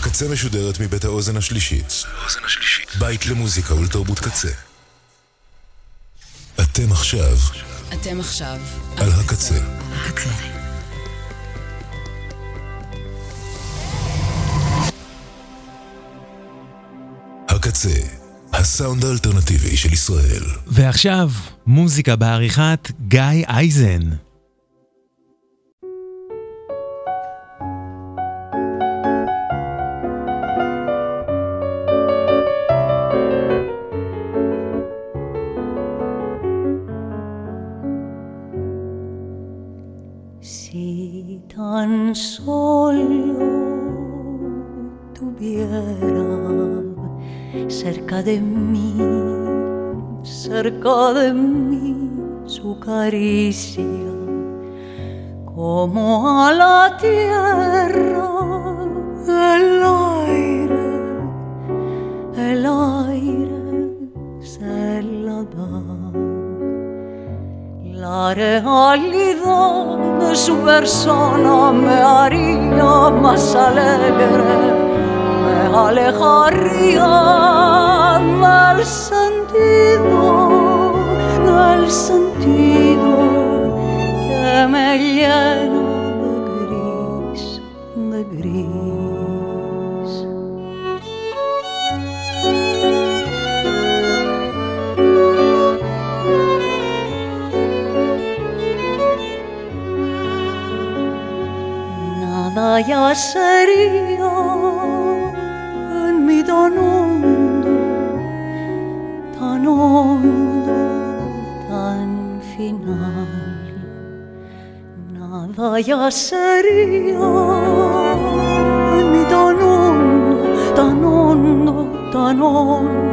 הקצה משודרת מבית האוזן השלישית. בית למוזיקה ולתרבות קצה. אתם עכשיו אתם עכשיו על הקצה. הקצה. הקצה, הסאונד האלטרנטיבי של ישראל. ועכשיו, מוזיקה בעריכת גיא אייזן. Cerca de mí su caricia, como a la tierra el aire, el aire se la da. La realidad de su persona me haría más alegre, me alejaría del sentido, del sentido que me llena de gris, de gris. nada ya sería en mi tan hondo, tan hondo, για σερία μη τανόν, τανόν, τανόν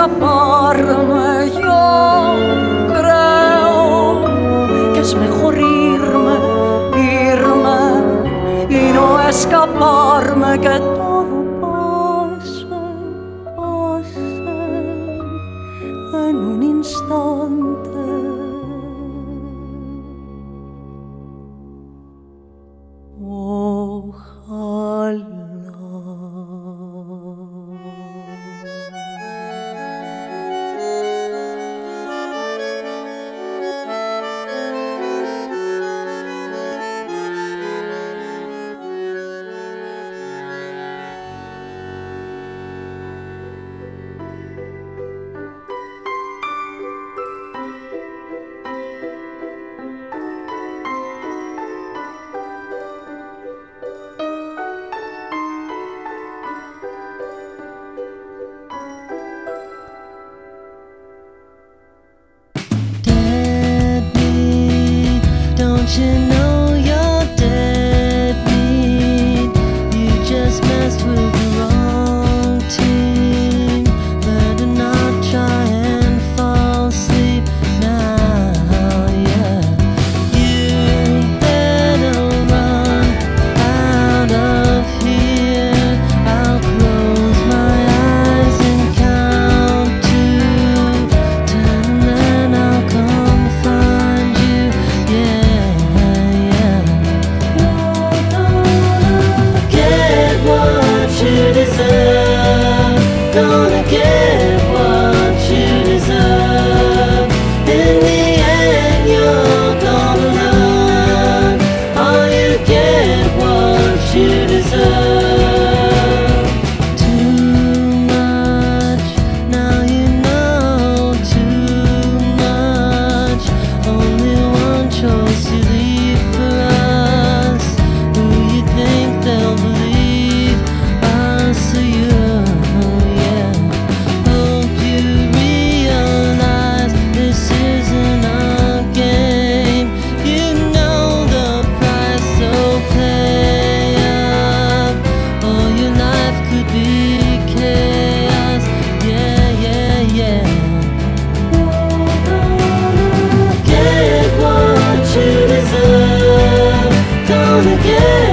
escaparme. Yo again.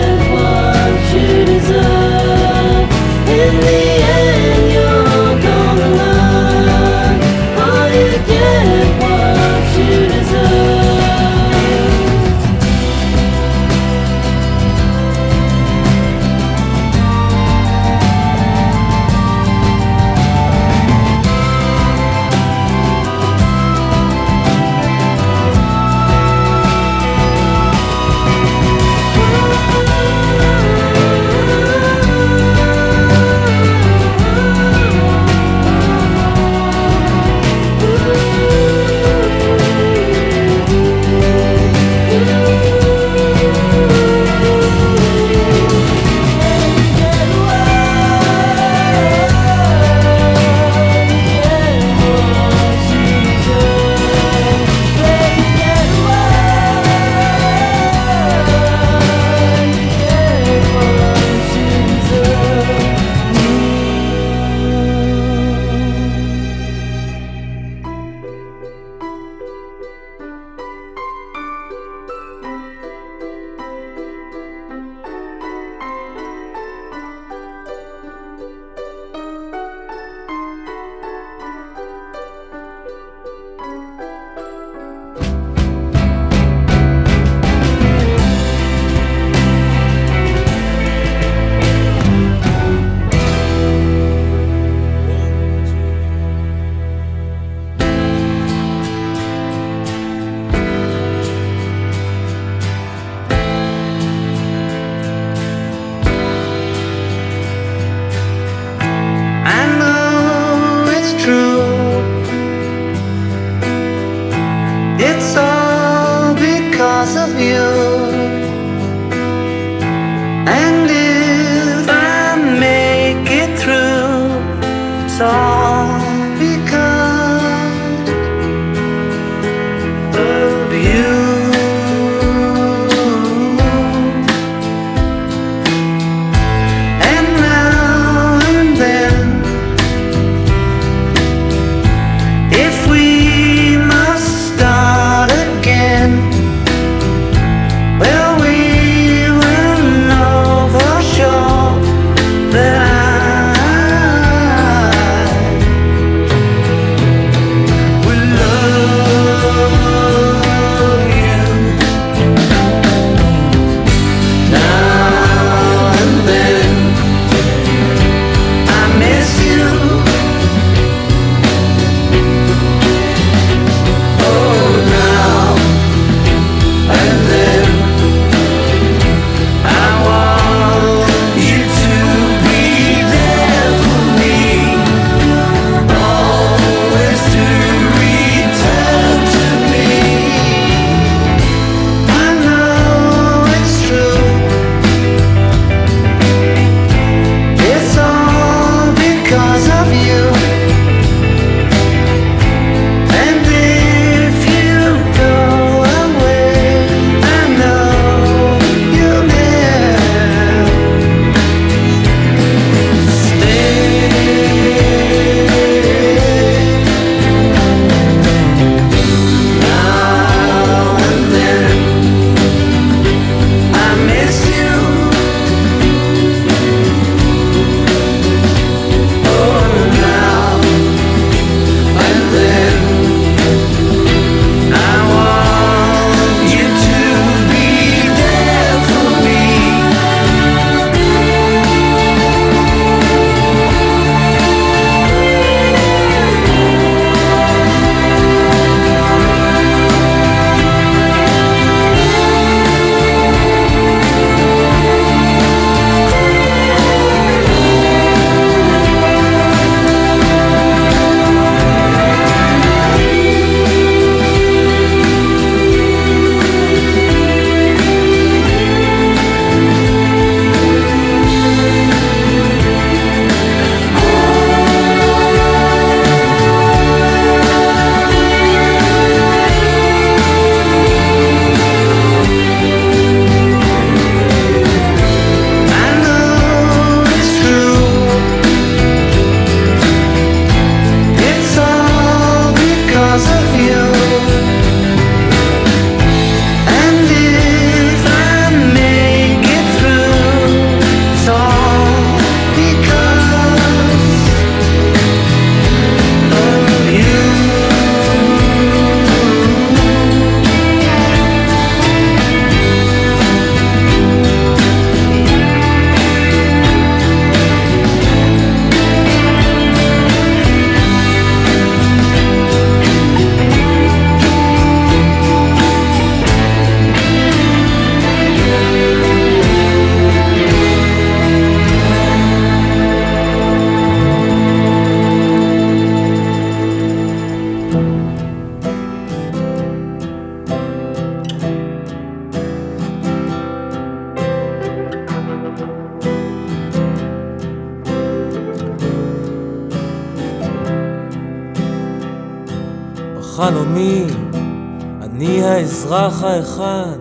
האזרח האחד,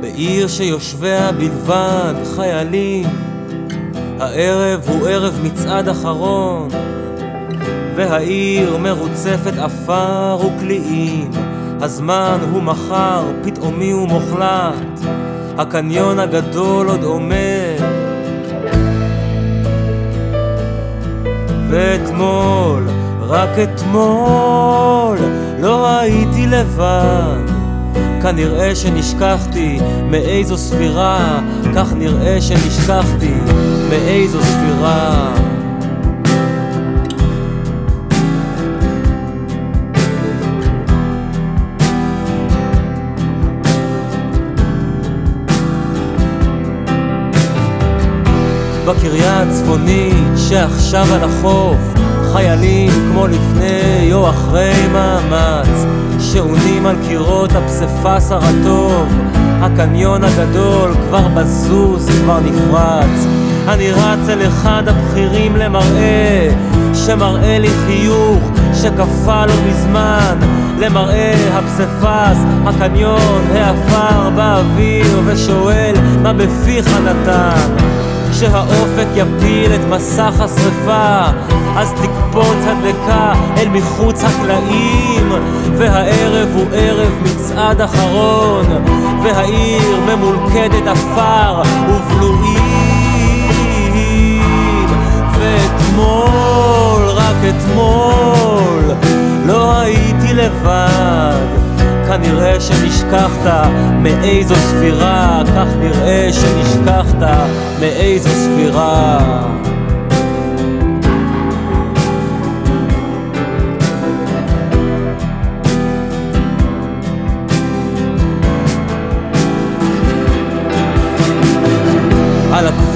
בעיר שיושביה בלבד חיילים. הערב הוא ערב מצעד אחרון, והעיר מרוצפת עפר וקליעים. הזמן הוא מחר, פתאומי ומוחלט, הקניון הגדול עוד עומד. ואתמול, רק אתמול, לא הייתי לבד. כנראה שנשכחתי. מאיזו ספירה, כך נראה שנשכחתי. מאיזו ספירה. בקריה הצפונית שעכשיו על החוף חיילים כמו לפני או אחרי מאמץ שעונים על קירות הפסיפס הרטוב. הקניון הגדול כבר בזוז, כבר נפרץ. אני רץ אל אחד הבכירים למראה שמראה לי חיוך שקפא לו מזמן. למראה הפסיפס, הקניון, העפר באוויר ושואל מה בפיך נתן כשהאופק יפיל את מסך השרפה אז תקפוץ הדלקה אל מחוץ הקלעים והערב הוא ערב מצעד אחרון והעיר ממולכדת עפר ובלועים. ואתמול, רק אתמול לא הייתי לבד כנראה שנשכחת מאיזו ספירה, כך נראה שנשכחת מאיזו ספירה.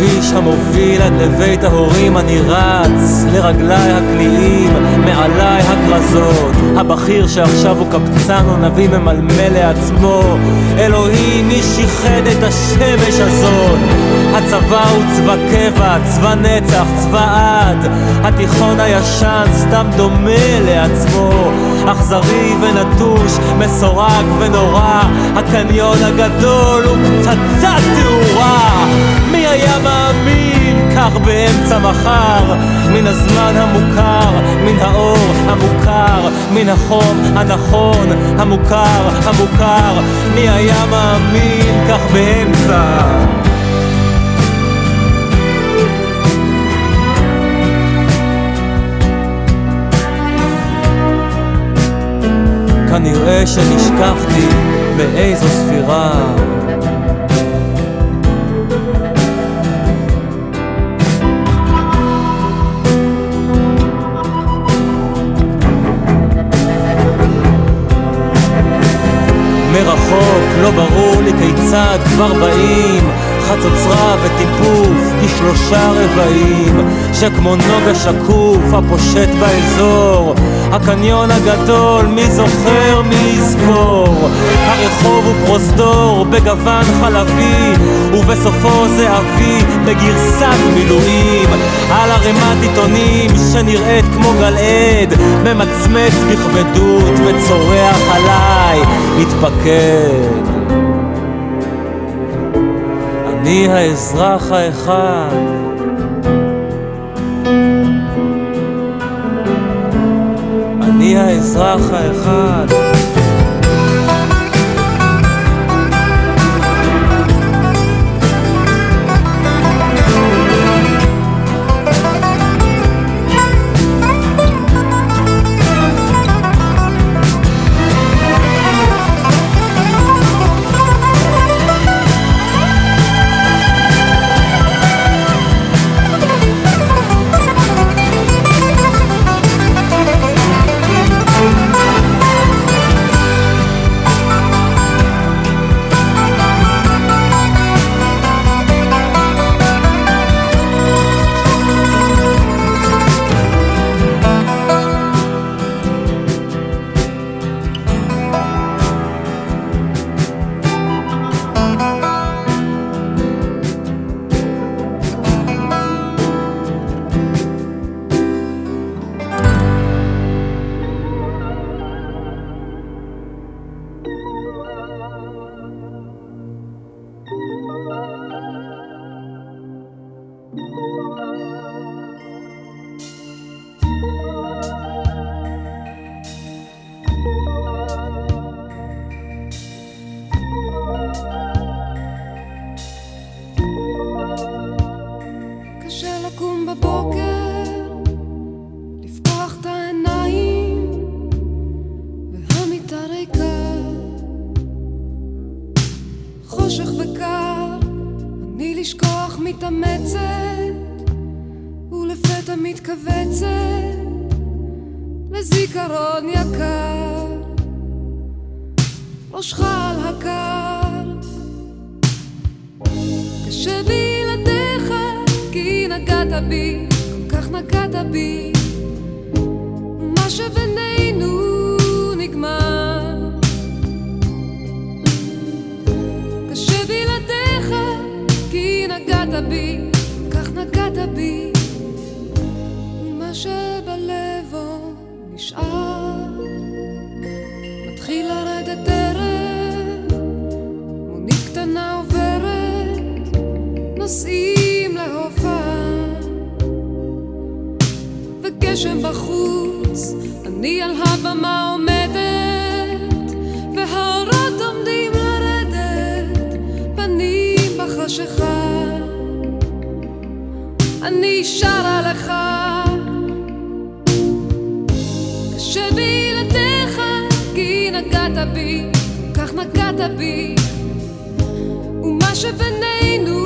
הכביש המוביל עד לבית ההורים אני רץ לרגליי הקליעים, מעליי הכרזות. הבכיר שעכשיו הוא קבצן או נביא ממלמל לעצמו. אלוהים מי שיחד את השמש הזאת? הצבא הוא צבא קבע, צבא נצח, צבא עד. התיכון הישן סתם דומה לעצמו. אכזרי ונטוש, מסורג ונורא. הקניון הגדול הוא פצצת תאורה היה מאמין כך באמצע מחר. מן הזמן המוכר, מן האור המוכר מן החום הנכון, המוכר, המוכר. מי היה מאמין כך באמצע. כנראה שנשכחתי באיזו ספירה לא ברור לי כיצד כבר באים חצוצרה וטיפוף כשלושה רבעים שכמו נוגה שקוף הפושט באזור הקניון הגדול מי זוכר מי יזכור? הרחוב הוא פרוזדור בגוון חלבי ובסופו זה אבי בגרסת מילואים. על ערימת עיתונים שנראית כמו גל עד ממצמץ בכבדות וצורח עליי מתפקד אני האזרח האחד. אני האזרח האחד שרה לך, קשה בלעדיך, כי נגעת בי, כך נגעת בי, ומה שבינינו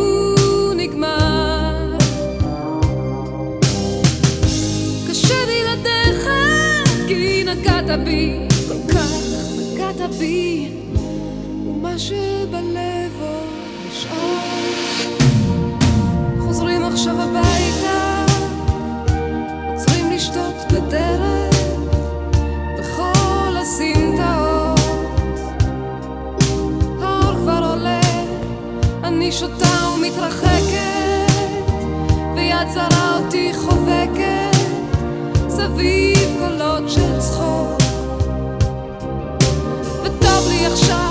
נגמר. קשה בלעדיך, כי נגעת בי, כל כך נגעת בי, ומה שבלב עוד נשאר. חוזרים עכשיו הביתה, בדרך, בכל סביב קולות של צחוק. וטוב לי עכשיו,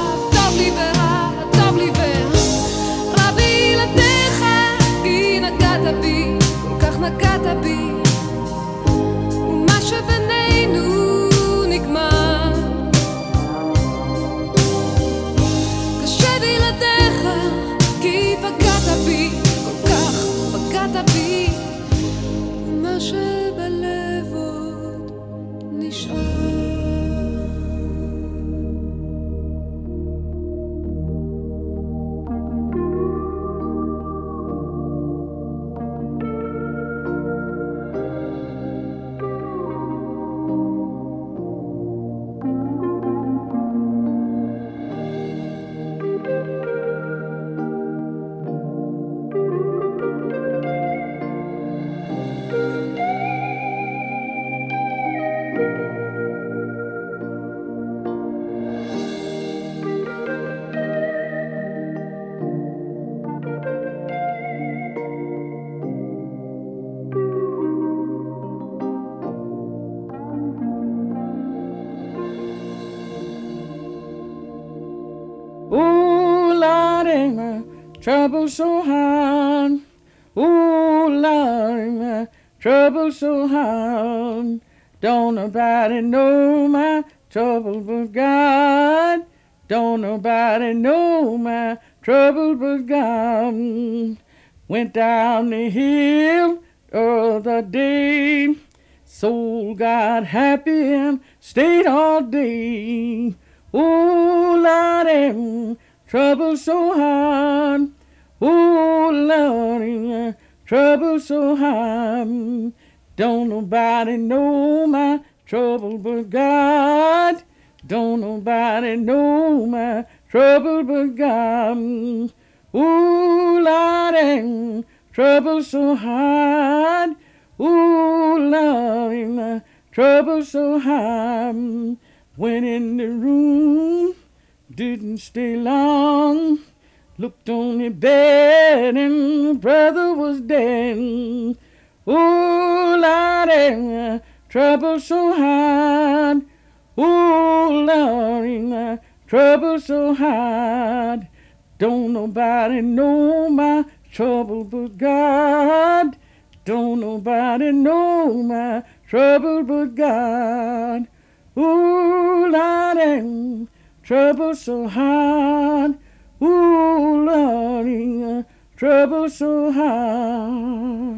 trouble so hard. Ooh, Lord, my trouble so hard. Don't nobody know my trouble but God. Don't nobody know my trouble but God. Went down the hill the other day. Soul got happy and stayed all day. Ooh, Lord, trouble so hard. Ooh, Lord, am uh, trouble so hard. Don't nobody know my trouble but God. Don't nobody know my trouble but God. Ooh, Lord, am trouble so hard. Ooh, Lord, am trouble so hard. Went in the room, didn't stay long. Looked on the bed and brother was dead. Ooh, Lord, trouble so hard. Ooh, Lord, trouble so hard. Don't nobody know my trouble but God. Don't nobody know my trouble but God. Ooh, Lord, trouble so hard. Ooh, Lord, uh, trouble so hard.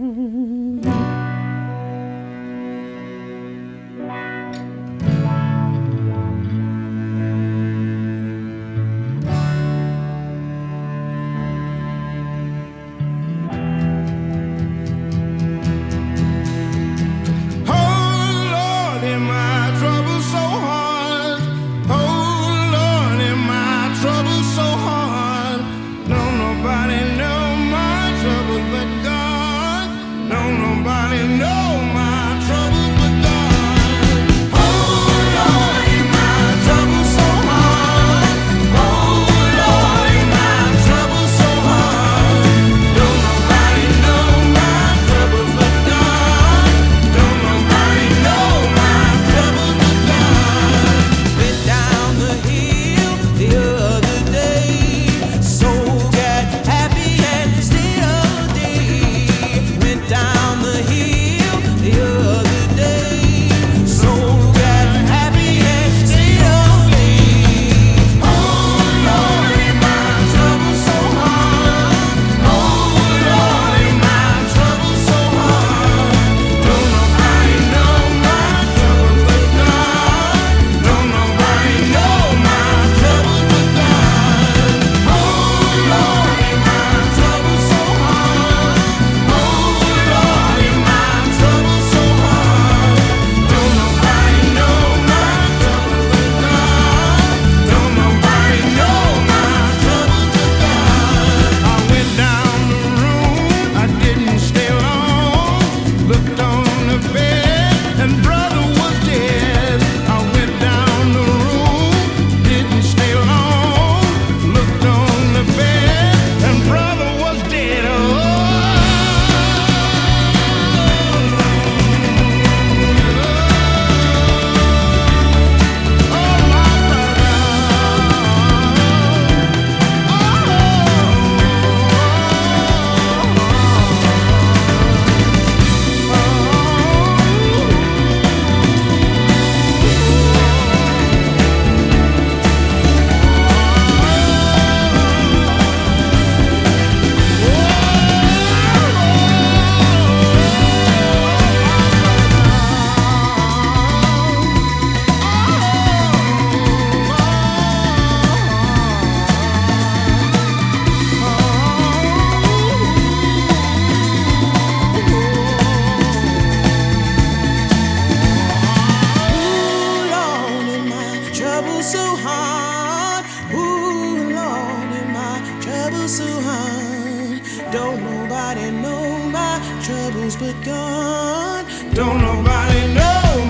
troubles but gone. Don't nobody know.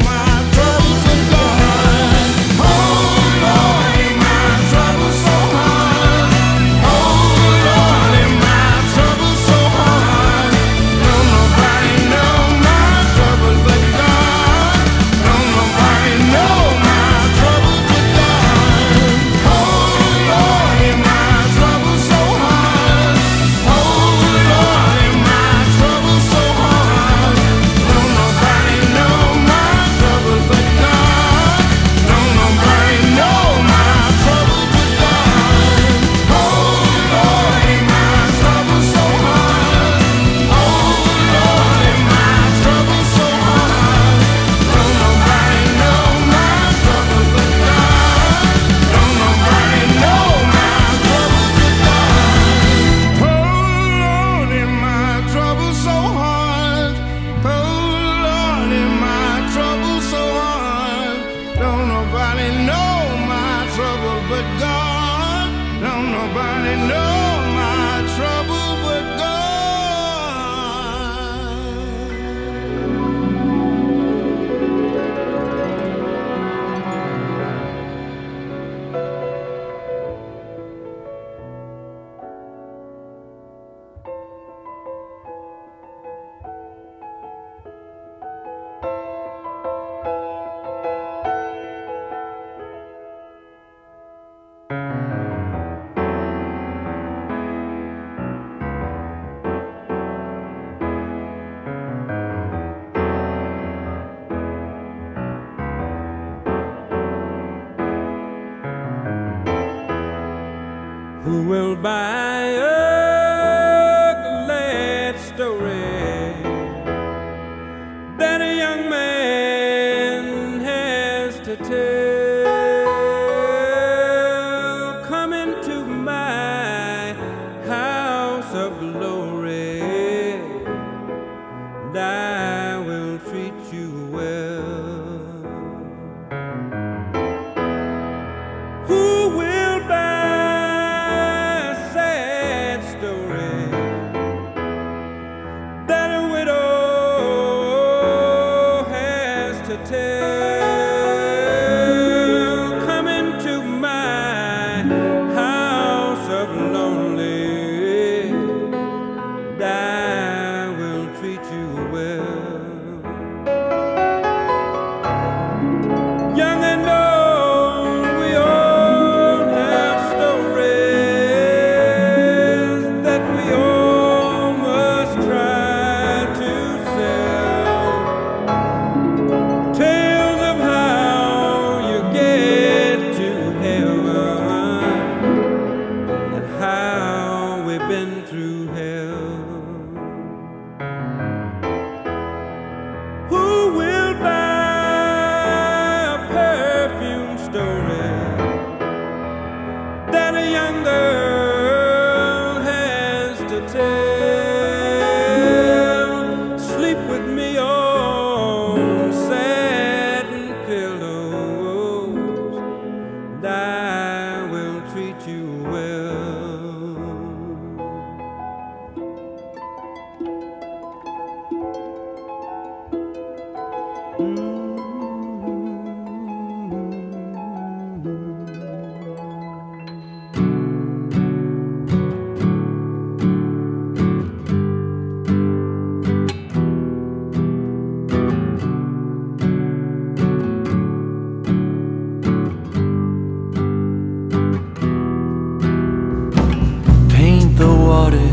the water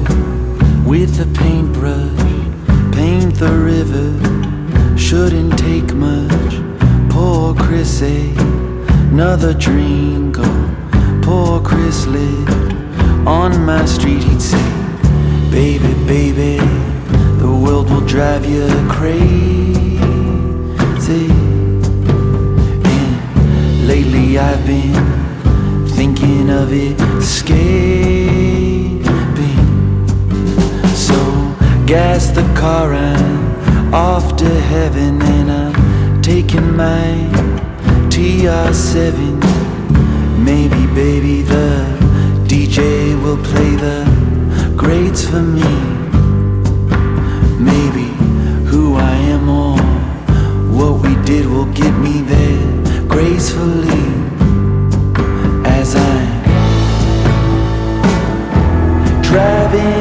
with a paintbrush, paint the river. Shouldn't take much. Poor Chrissy, eh? another drink. Oh, poor Chris lived on my street. He'd say, Baby, baby, the world will drive you crazy. And lately I've been thinking of it scared. gas the car and off to heaven and I'm taking my TR7 maybe baby the DJ will play the greats for me. Maybe who I am or what we did will get me there gracefully as I'm driving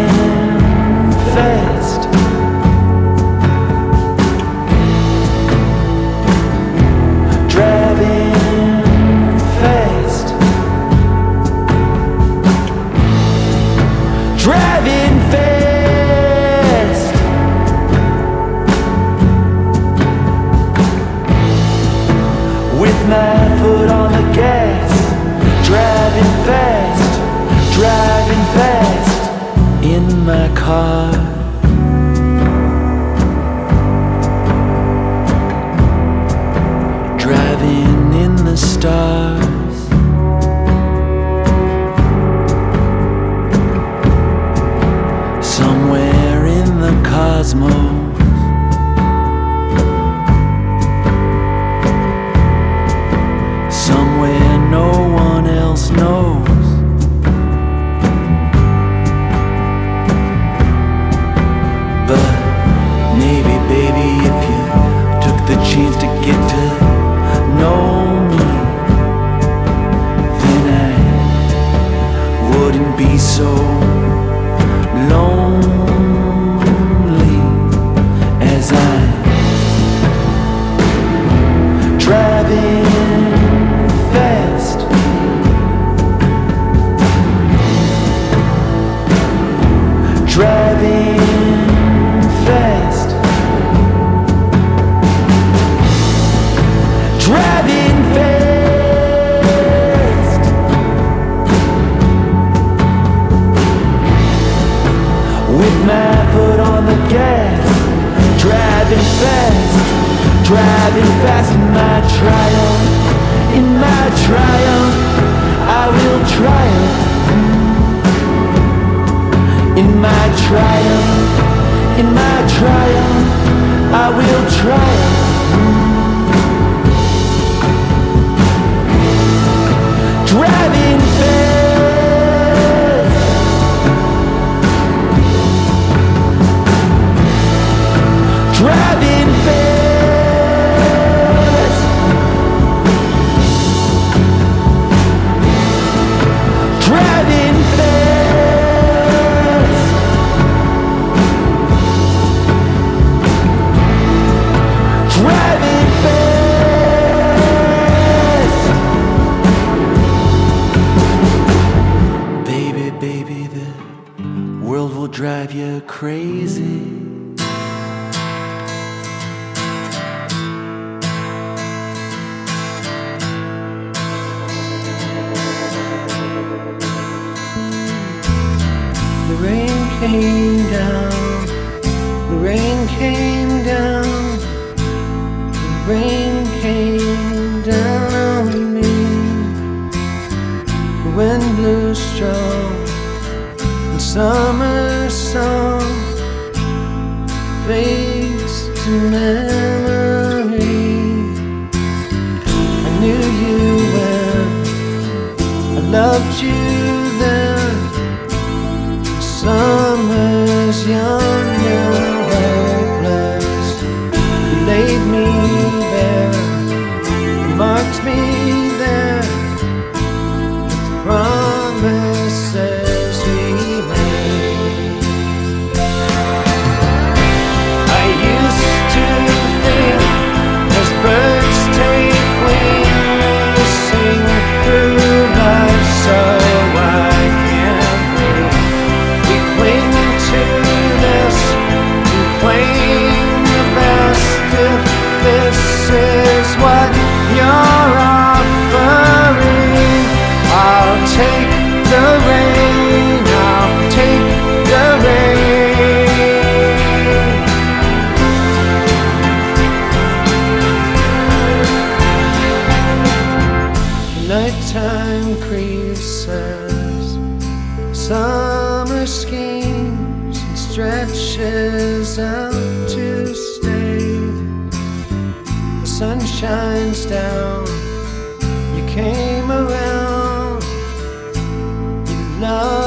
and fast rain came down on me. The wind blew strong, and summer song fades to memory. I knew you when I loved you then. Summer's young. young. Summer schemes and stretches out to stay. The sun shines down. You came around. You love.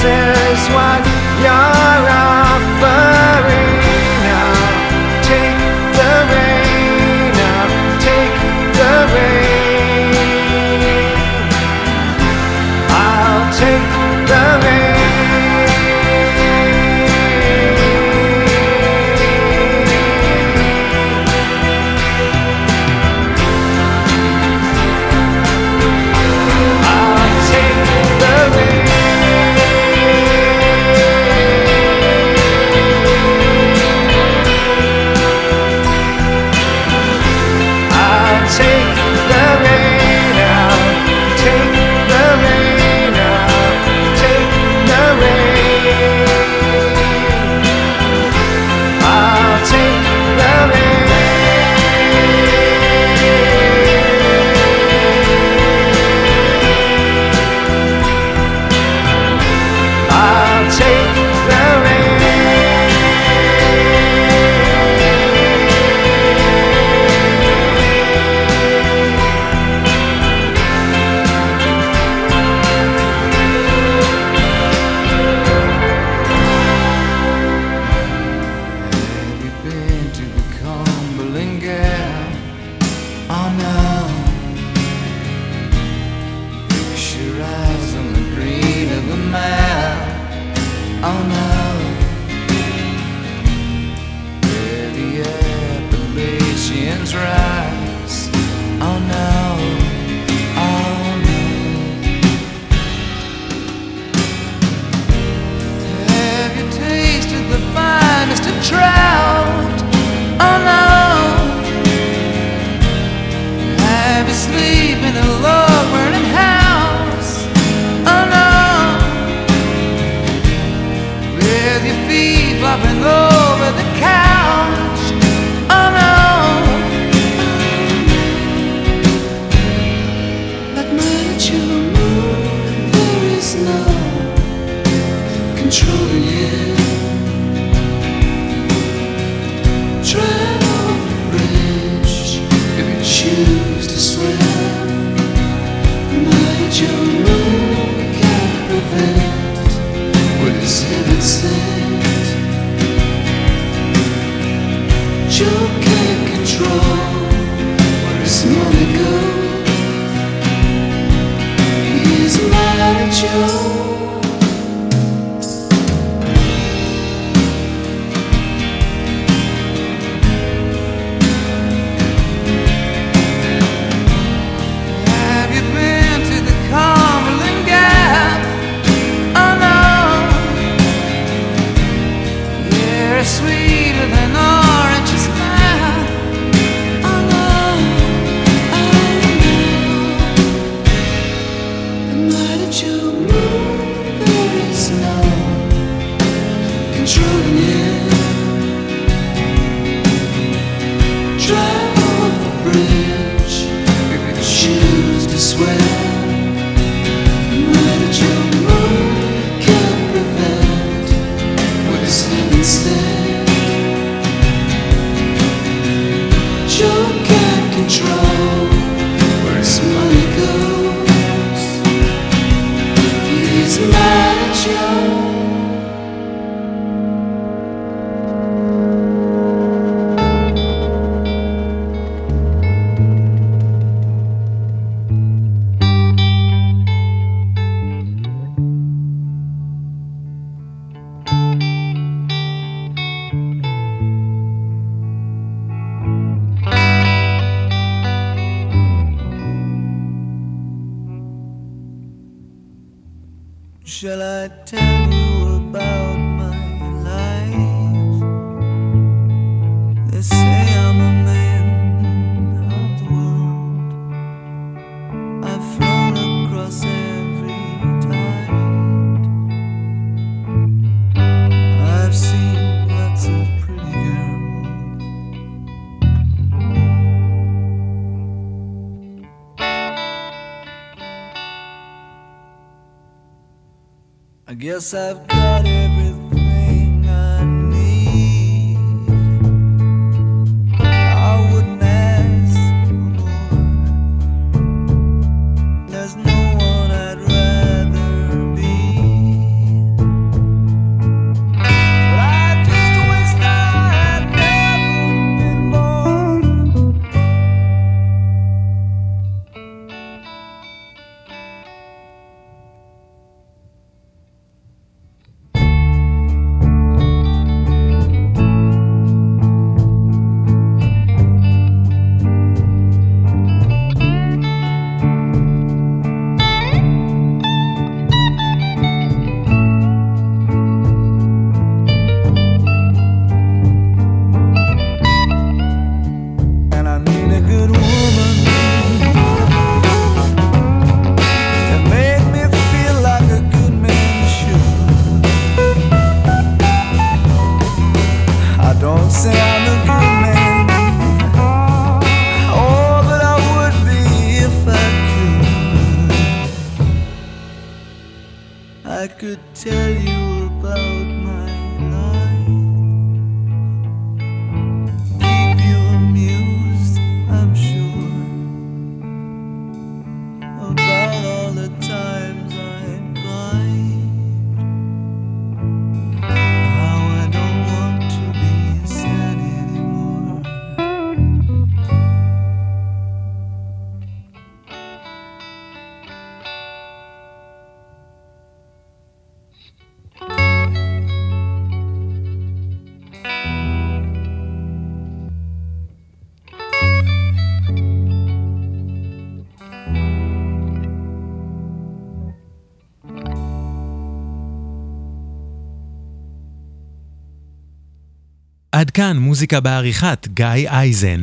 sin. shall I tell? because I've got עד כאן מוזיקה בעריכת גיא אייזן.